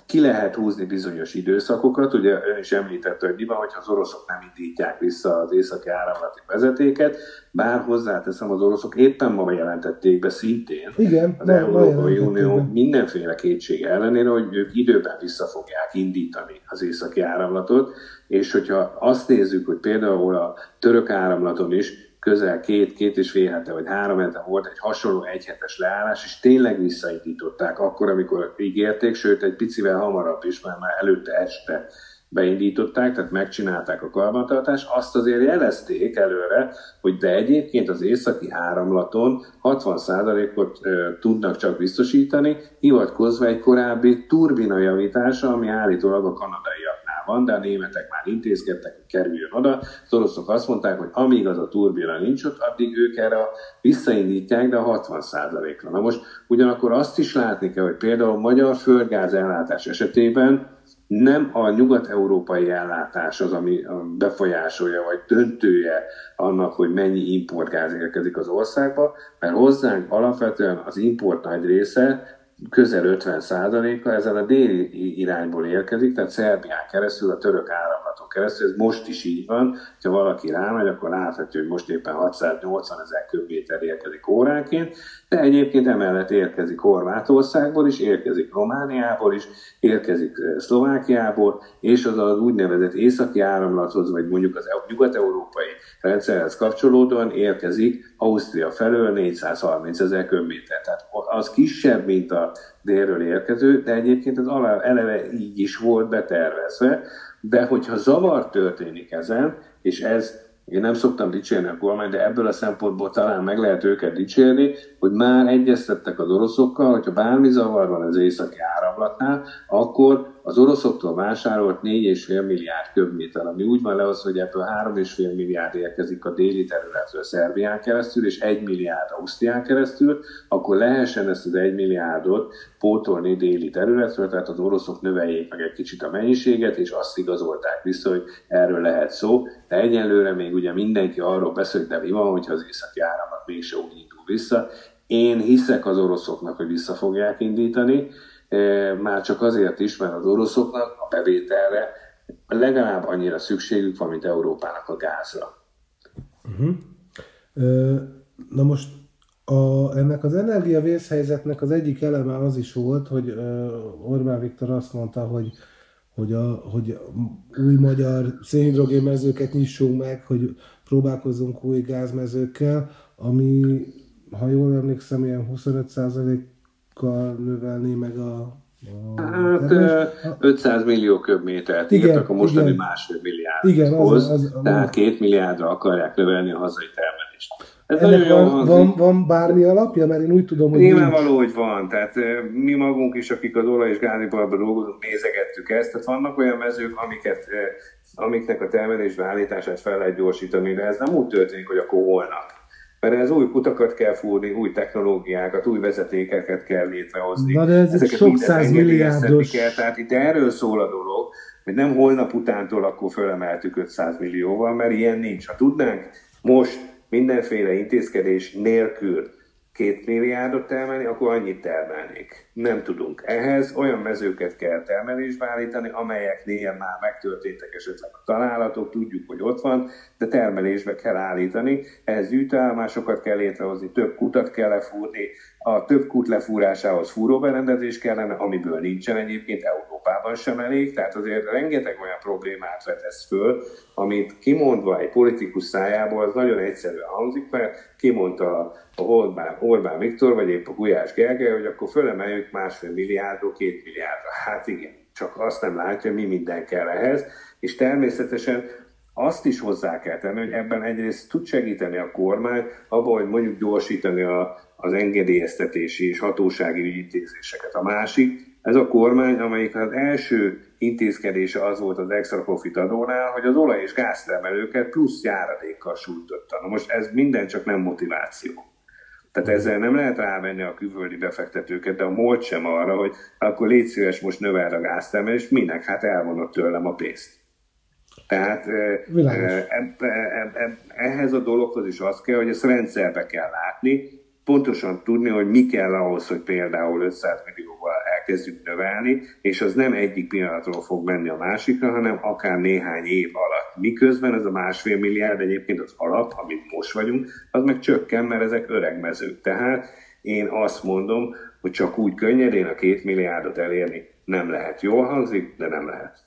ki lehet húzni bizonyos időszakokat, ugye ön is említette, hogy mi van, hogyha az oroszok nem indítják vissza az északi áramlati vezetéket, bár hozzáteszem, az oroszok éppen ma jelentették be szintén Igen, az Európai Unió mindenféle kétség ellenére, hogy ők időben vissza fogják indítani az északi áramlatot, és hogyha azt nézzük, hogy például a török áramlaton is közel két, két és fél hete vagy három hete volt egy hasonló egyhetes leállás, és tényleg visszaindították akkor, amikor ígérték, sőt egy picivel hamarabb is, mert már előtte este beindították, tehát megcsinálták a karbantartást, azt azért jelezték előre, hogy de egyébként az északi áramlaton 60%-ot tudnak csak biztosítani, hivatkozva egy korábbi turbina javítása, ami állítólag a kanadaiak van, de a németek már intézkedtek, hogy kerüljön oda. Az oroszok azt mondták, hogy amíg az a turbina nincs ott, addig ők erre visszaindítják, de a 60%-ra. Na most ugyanakkor azt is látni kell, hogy például magyar földgáz ellátás esetében nem a nyugat-európai ellátás az, ami befolyásolja, vagy döntője annak, hogy mennyi importgáz érkezik az országba, mert hozzánk alapvetően az import nagy része közel 50 százaléka ezen a déli irányból érkezik, tehát Szerbián keresztül, a török áramlaton keresztül, ez most is így van, ha valaki rámegy, akkor láthatja, hogy most éppen 680 ezer köbméter érkezik óránként, de egyébként emellett érkezik Horvátországból is, érkezik Romániából is, érkezik eh, Szlovákiából, és az az úgynevezett északi áramlathoz, vagy mondjuk az nyugat-európai rendszerhez kapcsolódóan érkezik Ausztria felől 430 ezer köbméter. Tehát az kisebb, mint a délről érkező, de egyébként az eleve így is volt betervezve, de hogyha zavar történik ezen, és ez én nem szoktam dicsérni a kormány, de ebből a szempontból talán meg lehet őket dicsérni, hogy már egyeztettek az oroszokkal, hogyha bármi zavar van az északi áramlatnál, akkor az oroszoktól vásárolt 4,5 milliárd köbméter, ami úgy van az, hogy ebből 3,5 milliárd érkezik a déli területről Szerbián keresztül, és 1 milliárd Ausztrián keresztül, akkor lehessen ezt az 1 milliárdot pótolni déli területről, tehát az oroszok növeljék meg egy kicsit a mennyiséget, és azt igazolták vissza, hogy erről lehet szó, de egyelőre még ugye mindenki arról beszél, hogy de mi van, hogyha az északi áramlat mégse úgy indul vissza. Én hiszek az oroszoknak, hogy vissza fogják indítani, már csak azért is, mert az oroszoknak a bevételre legalább annyira szükségük van, mint Európának a gázra. Uh-huh. Na most a, ennek az energiavészhelyzetnek az egyik eleme az is volt, hogy Orbán Viktor azt mondta, hogy, hogy, a, hogy új magyar szénhidrogénmezőket nyissunk meg, hogy próbálkozzunk új gázmezőkkel, ami, ha jól emlékszem, ilyen 25 kal növelni meg a Hát a... 500 millió köbmétert igen, írtak a mostani igen. másfél milliárdhoz, az, az, az, tehát két milliárdra akarják növelni a hazai termelést. Ez Ennek van, van, van, van bármi alapja? Mert én úgy tudom, hogy Nyilvánvaló, hogy van. Tehát mi magunk is, akik az olaj- és gáziparban dolgozunk, nézegettük ezt. Tehát vannak olyan mezők, amiket, amiknek a termelés beállítását fel lehet gyorsítani, de ez nem úgy történik, hogy akkor holnap mert ez új kutakat kell fúrni, új technológiákat, új vezetékeket kell létrehozni. Na de ez Ezeket sok száz milliárdos. Kell, tehát itt erről szól a dolog, hogy nem holnap utántól akkor fölemeltük 500 millióval, mert ilyen nincs. Ha tudnánk most mindenféle intézkedés nélkül két milliárdot termelni, akkor annyit termelnék. Nem tudunk. Ehhez olyan mezőket kell termelésbe állítani, amelyeknél már megtörténtek esetleg a találatok, tudjuk, hogy ott van, de termelésbe kell állítani. Ehhez gyűjtőállomásokat kell létrehozni, több kutat kell lefúrni, a több kút lefúrásához fúróberendezés kellene, amiből nincsen egyébként Európában sem elég, tehát azért rengeteg olyan problémát vetesz föl, amit kimondva egy politikus szájából az nagyon egyszerűen hangzik, mert kimondta a Orbán, Orbán Viktor, vagy épp a Gulyás Gergely, hogy akkor fölemeljük másfél milliárdról két milliárdra. Hát igen, csak azt nem látja, mi minden kell ehhez, és természetesen azt is hozzá kell tenni, hogy ebben egyrészt tud segíteni a kormány, abban, hogy mondjuk gyorsítani a, az engedélyeztetési és hatósági ügyintézéseket. A másik, ez a kormány, amelyik az első intézkedése az volt az extra profit adónál, hogy az olaj- és gáztermelőket plusz járadékkal sújtotta. Na most ez minden csak nem motiváció. Tehát ezzel nem lehet rávenni a külföldi befektetőket, de a múlt sem arra, hogy akkor légy szíves, most növel a gáztermelést, minek? Hát elvonott tőlem a pénzt. Tehát e, e, e, ehhez a dologhoz is az kell, hogy ezt rendszerbe kell látni, pontosan tudni, hogy mi kell ahhoz, hogy például 500 millióval elkezdjük növelni, és az nem egyik pillanatról fog menni a másikra, hanem akár néhány év alatt. Miközben ez a másfél milliárd egyébként az alap, amit most vagyunk, az meg csökken, mert ezek öreg mezők. Tehát én azt mondom, hogy csak úgy könnyedén a két milliárdot elérni nem lehet. Jól hangzik, de nem lehet.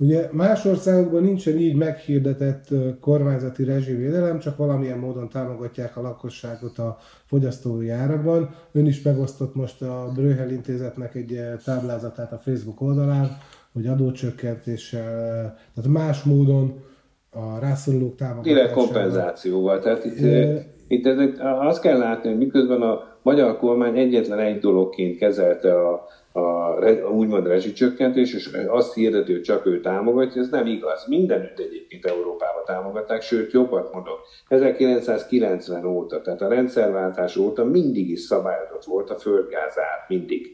Ugye más országokban nincsen így meghirdetett kormányzati rezsivédelem, csak valamilyen módon támogatják a lakosságot a fogyasztói árakban. Ön is megosztott most a Bröhel intézetnek egy táblázatát a Facebook oldalán, hogy adócsökkentéssel, tehát más módon a rászorulók támogatásával. Direkt kompenzációval. Tehát itt, e... itt ezek, azt kell látni, hogy miközben a magyar kormány egyetlen egy dologként kezelte a a úgymond rezsicsökkentés, és azt hogy csak ő támogatja, ez nem igaz. Mindenütt egyébként Európában támogatták, sőt, jobbat mondok. 1990 óta, tehát a rendszerváltás óta mindig is szabályozott volt a földgázár, mindig.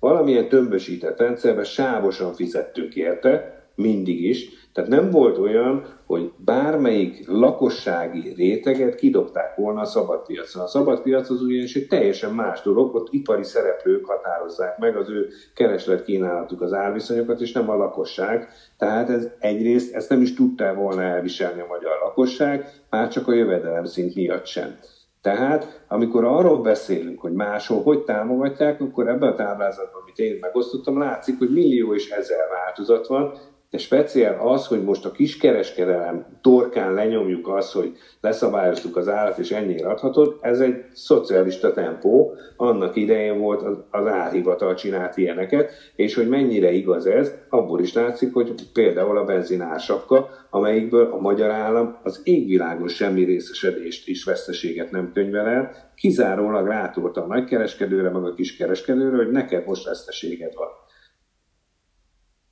Valamilyen tömbösített rendszerben sávosan fizettünk érte, mindig is, tehát nem volt olyan, hogy bármelyik lakossági réteget kidobták volna a szabadpiacon. A szabadpiac az ugyanis egy teljesen más dolog, ott ipari szereplők határozzák meg az ő kereslet kínálatuk az árviszonyokat, és nem a lakosság. Tehát ez egyrészt ezt nem is tudta volna elviselni a magyar lakosság, már csak a jövedelem szint miatt sem. Tehát, amikor arról beszélünk, hogy máshol hogy támogatják, akkor ebben a táblázatban, amit én megosztottam, látszik, hogy millió és ezer változat van, de speciál az, hogy most a kiskereskedelem torkán lenyomjuk azt, hogy leszabályoztuk az állat, és ennyire adhatod, ez egy szocialista tempó, annak idején volt az, az árhivatal csinált ilyeneket, és hogy mennyire igaz ez, abból is látszik, hogy például a benzinársapka, amelyikből a magyar állam az égvilágon semmi részesedést és veszteséget nem könyvel el, kizárólag rátolta a nagykereskedőre, meg a kiskereskedőre, hogy neked most veszteséged van.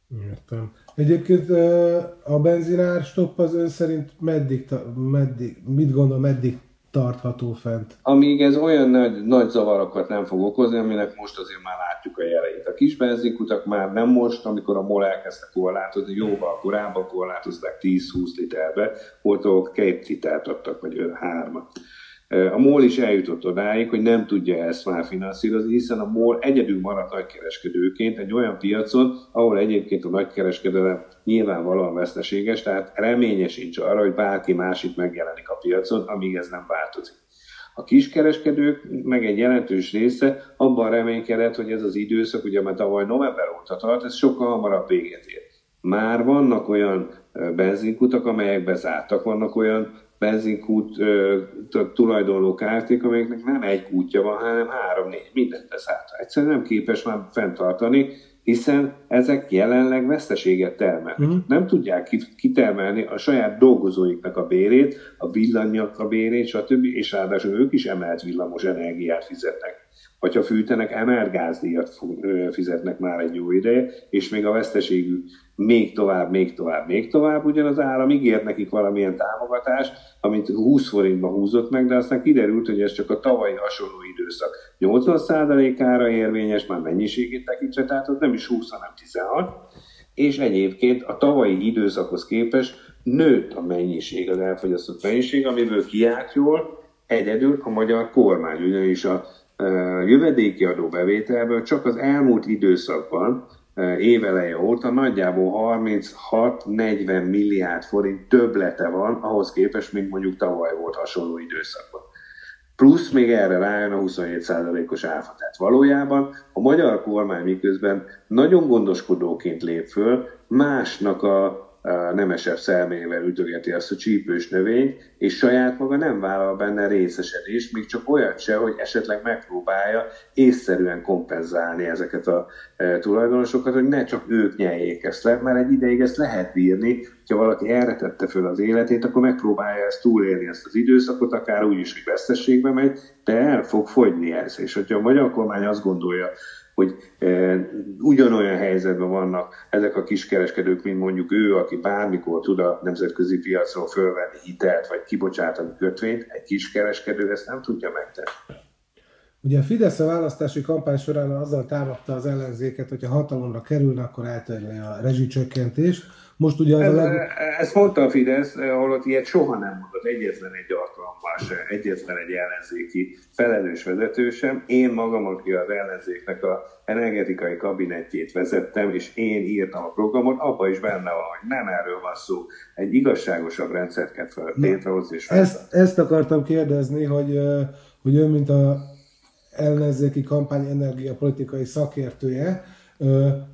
Értem. Egyébként a benzinár stopp az ön szerint meddig, meddig mit gondol, meddig tartható fent? Amíg ez olyan nagy, nagy zavarokat nem fog okozni, aminek most azért már látjuk a jeleit. A kis benzinkutak már nem most, amikor a MOL elkezdte korlátozni, jóval korábban korlátozták 10-20 literbe, volt ahol két litert adtak, vagy hármat. A MOL is eljutott odáig, hogy nem tudja ezt már finanszírozni, hiszen a MOL egyedül maradt nagykereskedőként egy olyan piacon, ahol egyébként a nagykereskedelem nyilvánvalóan veszteséges, tehát reménye sincs arra, hogy bárki másik megjelenik a piacon, amíg ez nem változik. A kiskereskedők meg egy jelentős része abban reménykedett, hogy ez az időszak, ugye már tavaly november óta tart, ez sokkal hamarabb véget ér. Már vannak olyan benzinkutak, amelyek bezártak, vannak olyan benzinkút tulajdonló kárték, amelyeknek nem egy kútja van, hanem három-négy, mindent beszállta. Egyszerűen nem képes már fenntartani, hiszen ezek jelenleg veszteséget termelnek. Uh-huh. Nem tudják kitermelni a saját dolgozóiknak a bérét, a villanynak a bérét, stb. És ráadásul ők is emelt villamos energiát fizetnek. Vagy ha fűtenek, emelt gázdíjat fizetnek már egy jó ideje, és még a veszteségük még tovább, még tovább, még tovább, ugyan az állam ígért nekik valamilyen támogatást, amit 20 forintba húzott meg, de aztán kiderült, hogy ez csak a tavalyi hasonló időszak 80%-ára érvényes, már mennyiségét tekintve, tehát az nem is 20, hanem 16. és egyébként a tavalyi időszakhoz képest nőtt a mennyiség, az elfogyasztott mennyiség, amiből kiállt jól egyedül a magyar kormány, ugyanis a jövedéki adó bevételből csak az elmúlt időszakban éveleje óta nagyjából 36-40 milliárd forint többlete van ahhoz képest, mint mondjuk tavaly volt hasonló időszakban. Plusz még erre rájön a 27%-os áfa. Tehát valójában a magyar kormány miközben nagyon gondoskodóként lép föl, másnak a nemesebb szelmével ütögeti azt a csípős növényt, és saját maga nem vállal benne részesedést, még csak olyat se, hogy esetleg megpróbálja észszerűen kompenzálni ezeket a e, tulajdonosokat, hogy ne csak ők nyeljék ezt le, mert egy ideig ezt lehet bírni, ha valaki erre tette föl az életét, akkor megpróbálja ezt túlélni ezt az időszakot, akár úgy is, hogy veszteségbe megy, de el fog fogyni ez. És hogyha a magyar kormány azt gondolja, hogy ugyanolyan helyzetben vannak ezek a kiskereskedők, mint mondjuk ő, aki bármikor tud a nemzetközi piacról fölvenni hitelt, vagy kibocsátani kötvényt, egy kiskereskedő ezt nem tudja megtenni. Ugye a Fidesz a választási kampány során azzal támadta az ellenzéket, hogyha hatalomra kerülne, akkor eltörli a rezsicsökkentést. Most ugye az ez, a leg... Ezt mondta a Fidesz, holott ilyet soha nem mondott egyetlen egy alkalommal se, egyetlen egy ellenzéki felelős vezető sem. Én magam, aki az ellenzéknek a energetikai kabinettjét vezettem, és én írtam a programot, abban is benne van, hogy nem erről van szó. Egy igazságosabb rendszert kell létrehozni. És ezt, ezt akartam kérdezni, hogy, hogy ön, mint a ellenzéki kampány energiapolitikai szakértője,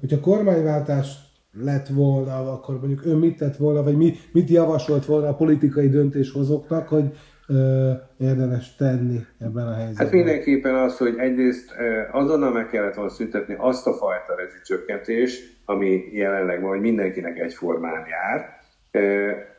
hogyha kormányváltás lett volna, akkor mondjuk ön mit tett volna, vagy mi, mit javasolt volna a politikai döntéshozóknak, hogy ö, érdemes tenni ebben a helyzetben? Hát mindenképpen az, hogy egyrészt azonnal meg kellett volna szüntetni azt a fajta rezsicsökkentést, ami jelenleg van, hogy mindenkinek egyformán jár,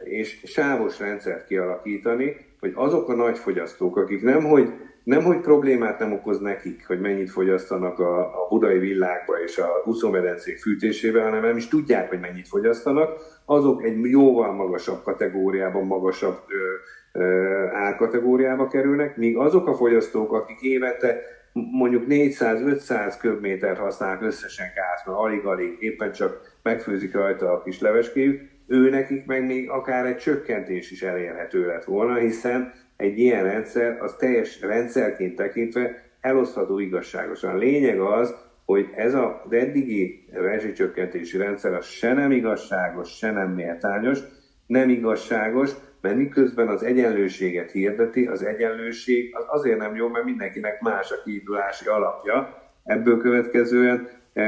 és sávos rendszert kialakítani, hogy azok a nagy fogyasztók, akik nem hogy nem, hogy problémát nem okoz nekik, hogy mennyit fogyasztanak a, a budai világba és a úszómedencék fűtésébe, hanem nem is tudják, hogy mennyit fogyasztanak, azok egy jóval magasabb kategóriában, magasabb ö, ö, árkategóriába kerülnek, míg azok a fogyasztók, akik évente mondjuk 400-500 köbmétert használnak összesen gáz, alig-alig éppen csak megfőzik rajta a kis leveskéjük, ő nekik meg még akár egy csökkentés is elérhető lett volna, hiszen egy ilyen rendszer az teljes rendszerként tekintve elosztható igazságosan. A lényeg az, hogy ez az eddigi rezsicsökkentési rendszer az se nem igazságos, se nem méltányos, nem igazságos, mert miközben az egyenlőséget hirdeti, az egyenlőség az azért nem jó, mert mindenkinek más a kiindulási alapja. Ebből következően e,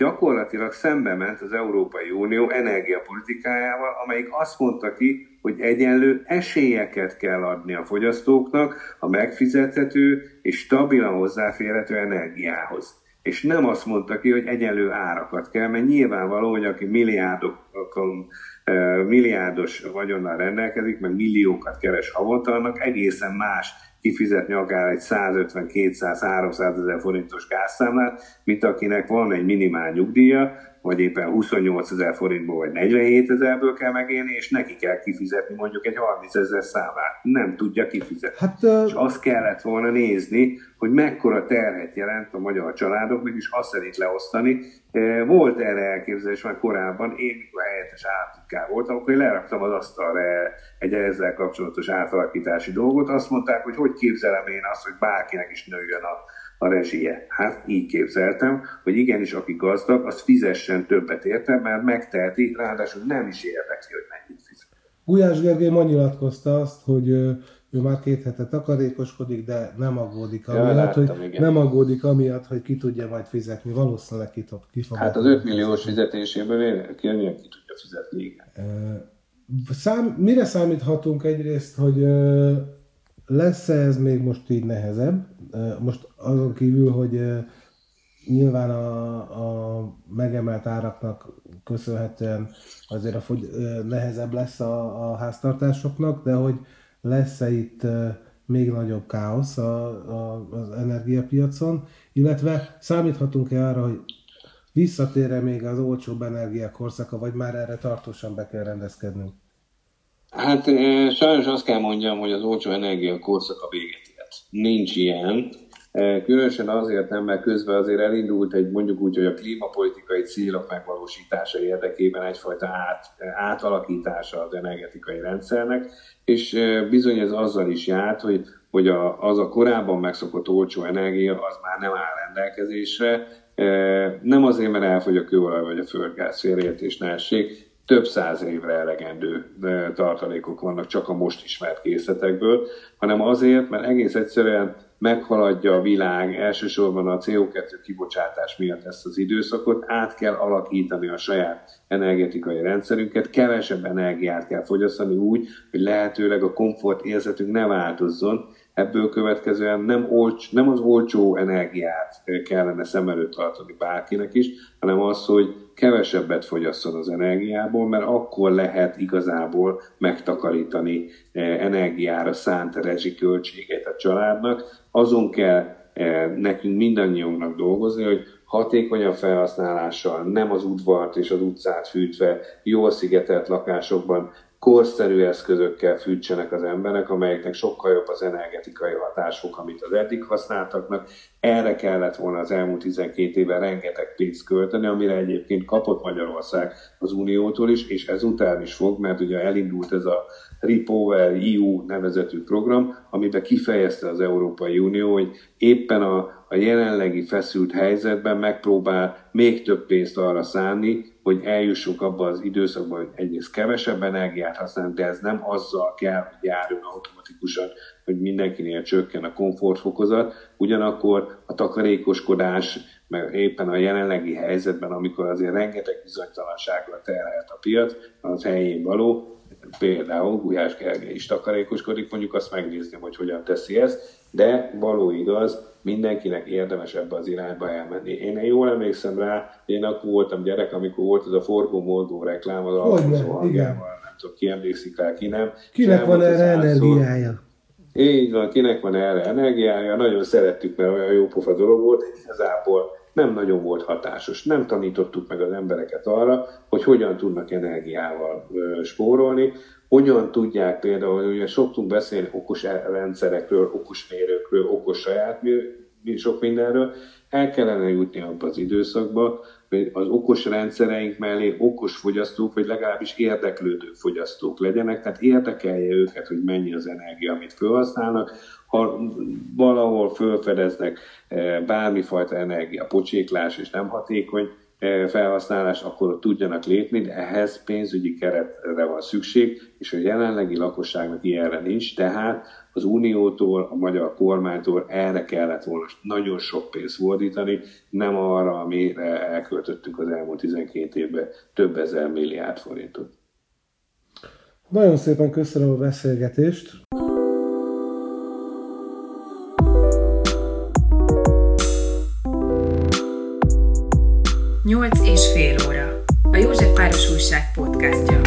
gyakorlatilag szembe ment az Európai Unió energiapolitikájával, amelyik azt mondta ki, hogy egyenlő esélyeket kell adni a fogyasztóknak a megfizethető és stabilan hozzáférhető energiához. És nem azt mondta ki, hogy egyenlő árakat kell, mert nyilvánvaló, hogy aki milliárdokon, milliárdos vagyonnal rendelkezik, meg milliókat keres havonta, annak egészen más kifizetni akár egy 150-200-300 ezer forintos gázszámlát, mint akinek van egy minimál nyugdíja, vagy éppen 28 ezer forintból, vagy 47 ezerből kell megélni, és neki kell kifizetni mondjuk egy 30 ezer számát. Nem tudja kifizetni. Hát, uh... És azt kellett volna nézni, hogy mekkora terhet jelent a magyar családoknak, és azt szerint leosztani. Volt erre elképzelés már korábban, én mikor helyettes államtitkár voltam, akkor én leraktam az asztalra egy ezzel kapcsolatos átalakítási dolgot. Azt mondták, hogy hogy képzelem én azt, hogy bárkinek is nőjön a a rezsie. Hát így képzeltem, hogy igenis, aki gazdag, az fizessen többet érte, mert megteheti, ráadásul nem is érdekli, hogy mennyit fizet. Gulyás Gergely ma nyilatkozta azt, hogy ő már két hete takarékoskodik, de nem aggódik amiatt, ja, láttam, hogy igen. nem aggódik amiatt, hogy ki tudja majd fizetni. Valószínűleg ki, ki fog Hát az 5 milliós fizetéséből ki, ki tudja fizetni, igen. Szám, mire számíthatunk egyrészt, hogy lesz-e ez még most így nehezebb? Most azon kívül, hogy nyilván a, a megemelt áraknak köszönhetően azért a fogy, nehezebb lesz a, a háztartásoknak, de hogy lesz-e itt még nagyobb káosz a, a, az energiapiacon, illetve számíthatunk-e arra, hogy visszatér még az olcsóbb energia korszaka, vagy már erre tartósan be kell rendezkednünk? Hát sajnos azt kell mondjam, hogy az olcsó energia korszaka véget ért. Nincs ilyen. Különösen azért nem, mert közben azért elindult egy mondjuk úgy, hogy a klímapolitikai célok megvalósítása érdekében egyfajta át, átalakítása az energetikai rendszernek, és bizony ez azzal is járt, hogy, hogy a, az a korábban megszokott olcsó energia az már nem áll rendelkezésre, nem azért, mert elfogy a kőolaj vagy a földgáz félreértés ne essék, több száz évre elegendő tartalékok vannak csak a most ismert készletekből, hanem azért, mert egész egyszerűen meghaladja a világ elsősorban a CO2 kibocsátás miatt ezt az időszakot, át kell alakítani a saját energetikai rendszerünket, kevesebb energiát kell fogyasztani úgy, hogy lehetőleg a komfort érzetünk ne változzon, ebből következően nem, olcs, nem az olcsó energiát kellene szem előtt tartani bárkinek is, hanem az, hogy kevesebbet fogyasszon az energiából, mert akkor lehet igazából megtakarítani eh, energiára szánt rezsiköltséget a családnak. Azon kell eh, nekünk mindannyiunknak dolgozni, hogy hatékonyabb felhasználással, nem az udvart és az utcát fűtve, jól szigetelt lakásokban korszerű eszközökkel fűtsenek az emberek, amelyeknek sokkal jobb az energetikai hatásuk, amit az eddig használtaknak. Erre kellett volna az elmúlt 12 évben rengeteg pénzt költeni, amire egyébként kapott Magyarország az Uniótól is, és ezután is fog, mert ugye elindult ez a Repower EU nevezetű program, amiben kifejezte az Európai Unió, hogy éppen a, a jelenlegi feszült helyzetben megpróbál még több pénzt arra szánni, hogy eljussunk abba az időszakba, hogy egyrészt kevesebb energiát használunk, de ez nem azzal kell, hogy járjon automatikusan, hogy mindenkinél csökken a komfortfokozat, ugyanakkor a takarékoskodás, meg éppen a jelenlegi helyzetben, amikor azért rengeteg bizonytalansággal terhelt a piac, az helyén való, például Gulyás Gergely is takarékoskodik, mondjuk azt megnézni, hogy hogyan teszi ezt, de való igaz, mindenkinek érdemes ebbe az irányba elmenni. Én jól emlékszem rá, én akkor voltam gyerek, amikor volt az a forgó-morgó reklám az alkozó hangjával, nem tudom, ki emlékszik rá, ki nem. Kinek van erre energiája? Így van, kinek van erre energiája, nagyon szerettük, mert olyan jó pofa dolog volt, igazából nem nagyon volt hatásos. Nem tanítottuk meg az embereket arra, hogy hogyan tudnak energiával spórolni, hogyan tudják például, ugye szoktunk beszélni okos rendszerekről, okos mérőkről, okos saját sok mindenről, el kellene jutni abba az időszakba, az okos rendszereink mellé okos fogyasztók, vagy legalábbis érdeklődő fogyasztók legyenek, tehát érdekelje őket, hogy mennyi az energia, amit felhasználnak. Ha valahol felfedeznek eh, bármifajta energia pocséklás és nem hatékony, felhasználás, akkor ott tudjanak lépni, de ehhez pénzügyi keretre van szükség, és a jelenlegi lakosságnak ilyenre nincs, tehát az Uniótól, a magyar kormánytól erre kellett volna nagyon sok pénzt fordítani, nem arra, amire elköltöttük az elmúlt 12 évben több ezer milliárd forintot. Nagyon szépen köszönöm a beszélgetést. Nyolc és fél óra. A József Páros Újság podcastja.